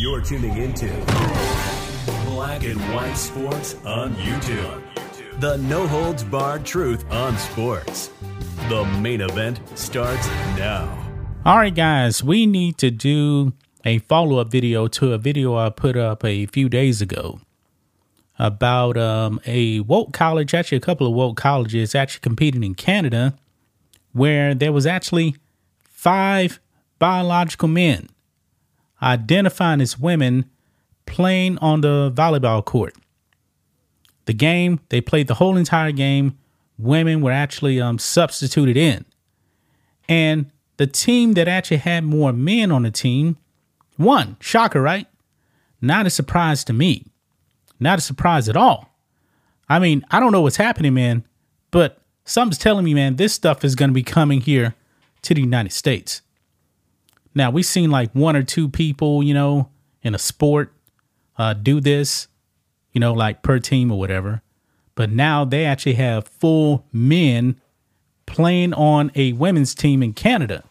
You're tuning into Black and White Sports on YouTube. The no holds barred truth on sports. The main event starts now. All right, guys, we need to do a follow up video to a video I put up a few days ago about um, a woke college, actually, a couple of woke colleges actually competing in Canada, where there was actually five biological men identifying as women playing on the volleyball court. The game, they played the whole entire game. Women were actually um, substituted in. And the team that actually had more men on the team won. Shocker, right? Not a surprise to me. Not a surprise at all. I mean, I don't know what's happening, man, but something's telling me, man, this stuff is going to be coming here to the United States. Now, we've seen like one or two people, you know, in a sport uh, do this, you know, like per team or whatever. But now they actually have full men playing on a women's team in Canada.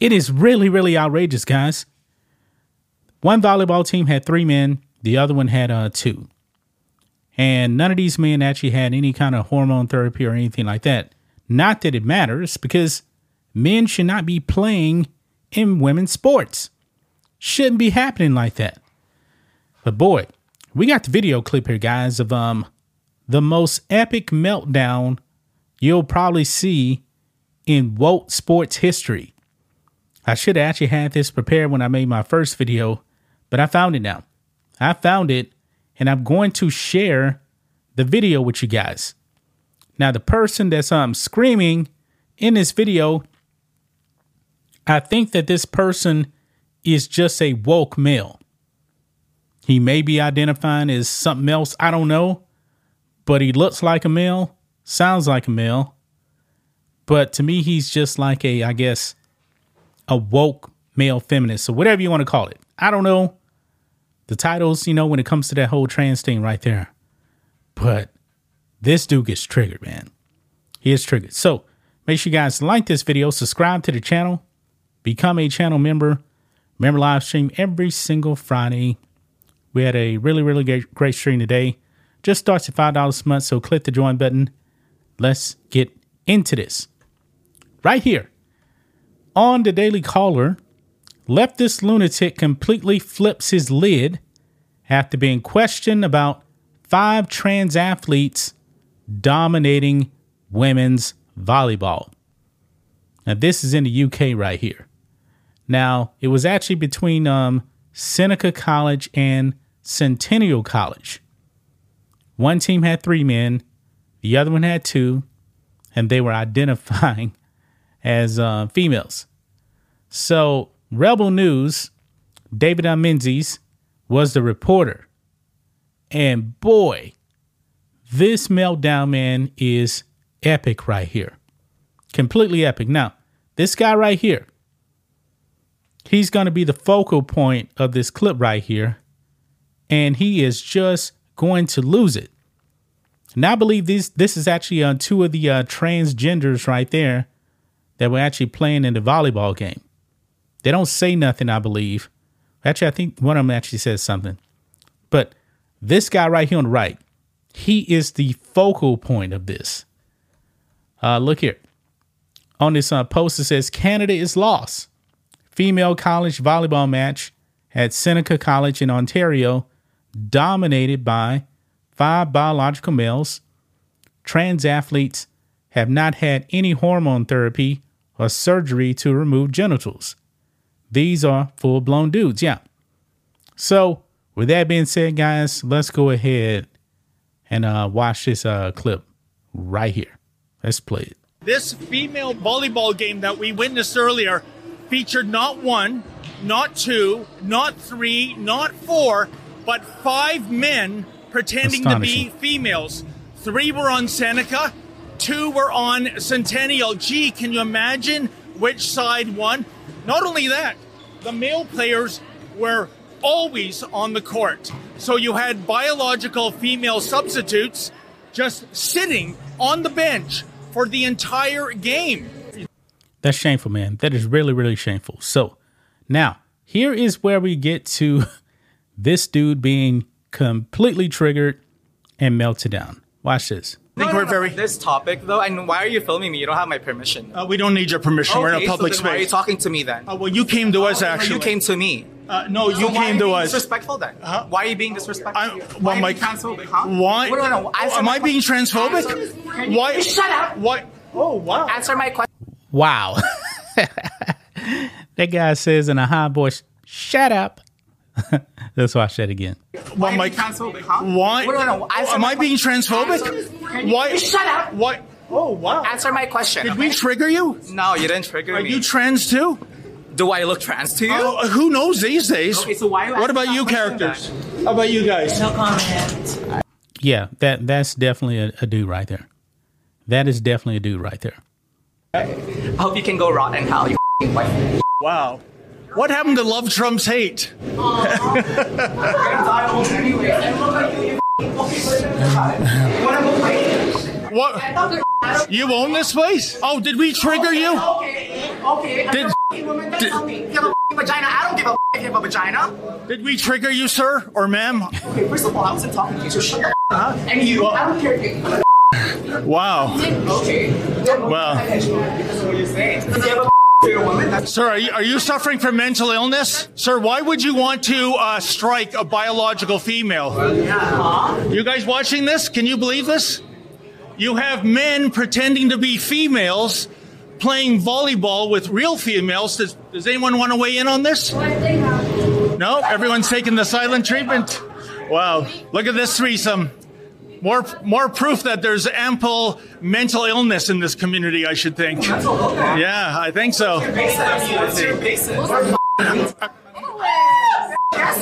It is really, really outrageous, guys. One volleyball team had three men, the other one had uh, two. And none of these men actually had any kind of hormone therapy or anything like that. Not that it matters, because men should not be playing in women's sports. Shouldn't be happening like that. But boy, we got the video clip here, guys, of um the most epic meltdown you'll probably see in woke sports history. I should have actually had this prepared when I made my first video, but I found it now. I found it, and I'm going to share the video with you guys. Now, the person that's um screaming in this video I think that this person is just a woke male. He may be identifying as something else, I don't know, but he looks like a male, sounds like a male. But to me, he's just like a, I guess, a woke male feminist, or whatever you want to call it. I don't know the titles, you know, when it comes to that whole trans thing right there. But this dude gets triggered, man. He is triggered. So make sure you guys like this video, subscribe to the channel, become a channel member. Member live stream every single Friday. We had a really, really great, great stream today. Just starts at $5 a month, so click the join button. Let's get into this. Right here on the Daily Caller, leftist lunatic completely flips his lid after being questioned about five trans athletes dominating women's volleyball. Now, this is in the UK right here. Now, it was actually between um, Seneca College and Centennial College. One team had three men, the other one had two, and they were identifying as uh, females. So, Rebel News, David M. Was the reporter. And boy, this meltdown, man, is epic right here. Completely epic. Now, this guy right here, he's going to be the focal point of this clip right here. And he is just going to lose it. And I believe this this is actually on uh, two of the uh, transgenders right there that were actually playing in the volleyball game. They don't say nothing, I believe. Actually, I think one of them actually says something. But this guy right here on the right, he is the focal point of this. Uh, look here. On this uh, post, it says Canada is lost female college volleyball match at Seneca College in Ontario, dominated by five biological males. Trans athletes have not had any hormone therapy or surgery to remove genitals. These are full blown dudes, yeah. So, with that being said, guys, let's go ahead and uh, watch this uh, clip right here. Let's play it. This female volleyball game that we witnessed earlier featured not one, not two, not three, not four, but five men pretending to be females. Three were on Seneca, two were on Centennial. Gee, can you imagine which side won? Not only that, the male players were always on the court. So you had biological female substitutes just sitting on the bench for the entire game. That's shameful, man. That is really, really shameful. So now, here is where we get to this dude being completely triggered and melted down. Watch this. I think no, we're no, very this topic though. And why are you filming me? You don't have my permission. Uh, we don't need your permission. Okay, we're in a public so space. Why are you talking to me then? Uh, well, you came to us actually. you came to me. Uh, no, you so came to us. Disrespectful then? Uh-huh. Why are you being disrespectful? I, well, why my, transphobic? Huh? Why? Wait, no, no, Am I being transphobic? Why? Shut up. Why? Oh wow. Answer my question. Wow. that guy says in a high voice, "Shut up." Let's watch that again. Well, why? Transphobic, huh? Why? Wait, no, no, Am I being transphobic? Answer, why? Shut up. What? Oh wow. Answer my question. Did okay? we trigger you? No, you didn't trigger Are me. Are you trans too? Do I look trans to you? Oh, who knows these days? Okay, so why? what about you characters? How about you guys? No comment. Yeah, that that's definitely a, a dude right there. That is definitely a dude right there. Uh, I hope you can go rot in hell, you wife. Wow. What happened to love Trump's hate? what? You own this place? Oh, did we trigger you? Okay, okay. Did, did, you have a vagina. I don't give a if you have a vagina. Did we trigger you, sir or ma'am? Okay, first of all, I wasn't talking to you, so shut the up. Uh-huh. And you, I don't care if Wow. Okay. Wow. Sir, are you, are you, suffering from mental illness? Sir, why would you want to uh, strike a biological female? You guys watching this? Can you believe this? You have men pretending to be females playing volleyball with real females. Does, does anyone want to weigh in on this? No? Everyone's taking the silent treatment? Wow. Look at this threesome. More, more proof that there's ample mental illness in this community, I should think. Yeah, I think so. Guess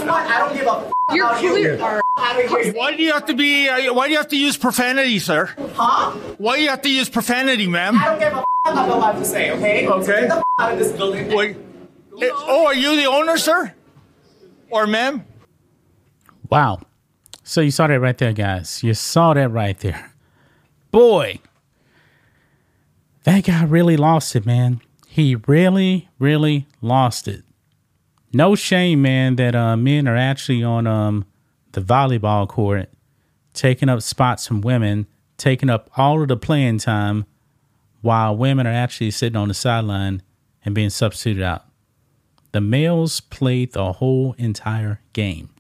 what? I don't give a. You're clear. Why do you have to be? Uh, why do you have to use profanity, sir? Huh? Why do you have to use profanity, ma'am? I don't give a about what I have to say. Okay? Okay. Get the out of this building. Wait. It, oh, are you the owner, sir? Or ma'am? Wow. So you saw that right there, guys. You saw that right there. Boy, that guy really lost it, man. He really, really lost it no shame, man, that uh, men are actually on um, the volleyball court taking up spots from women, taking up all of the playing time, while women are actually sitting on the sideline and being substituted out. The males played the whole entire game.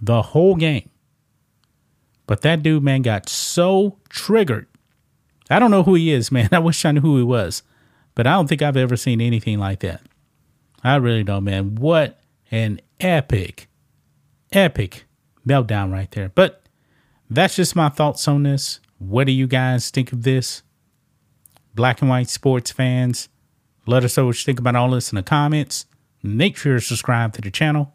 The whole game. But that dude, man, got so triggered. I don't know who he is, man. I wish I knew who he was. But I don't think I've ever seen anything like that. I really don't, man. What an epic, epic meltdown right there. But that's just my thoughts on this. What do you guys think of this? Black and white sports fans, let us know what you think about all this in the comments. Make sure to subscribe to the channel,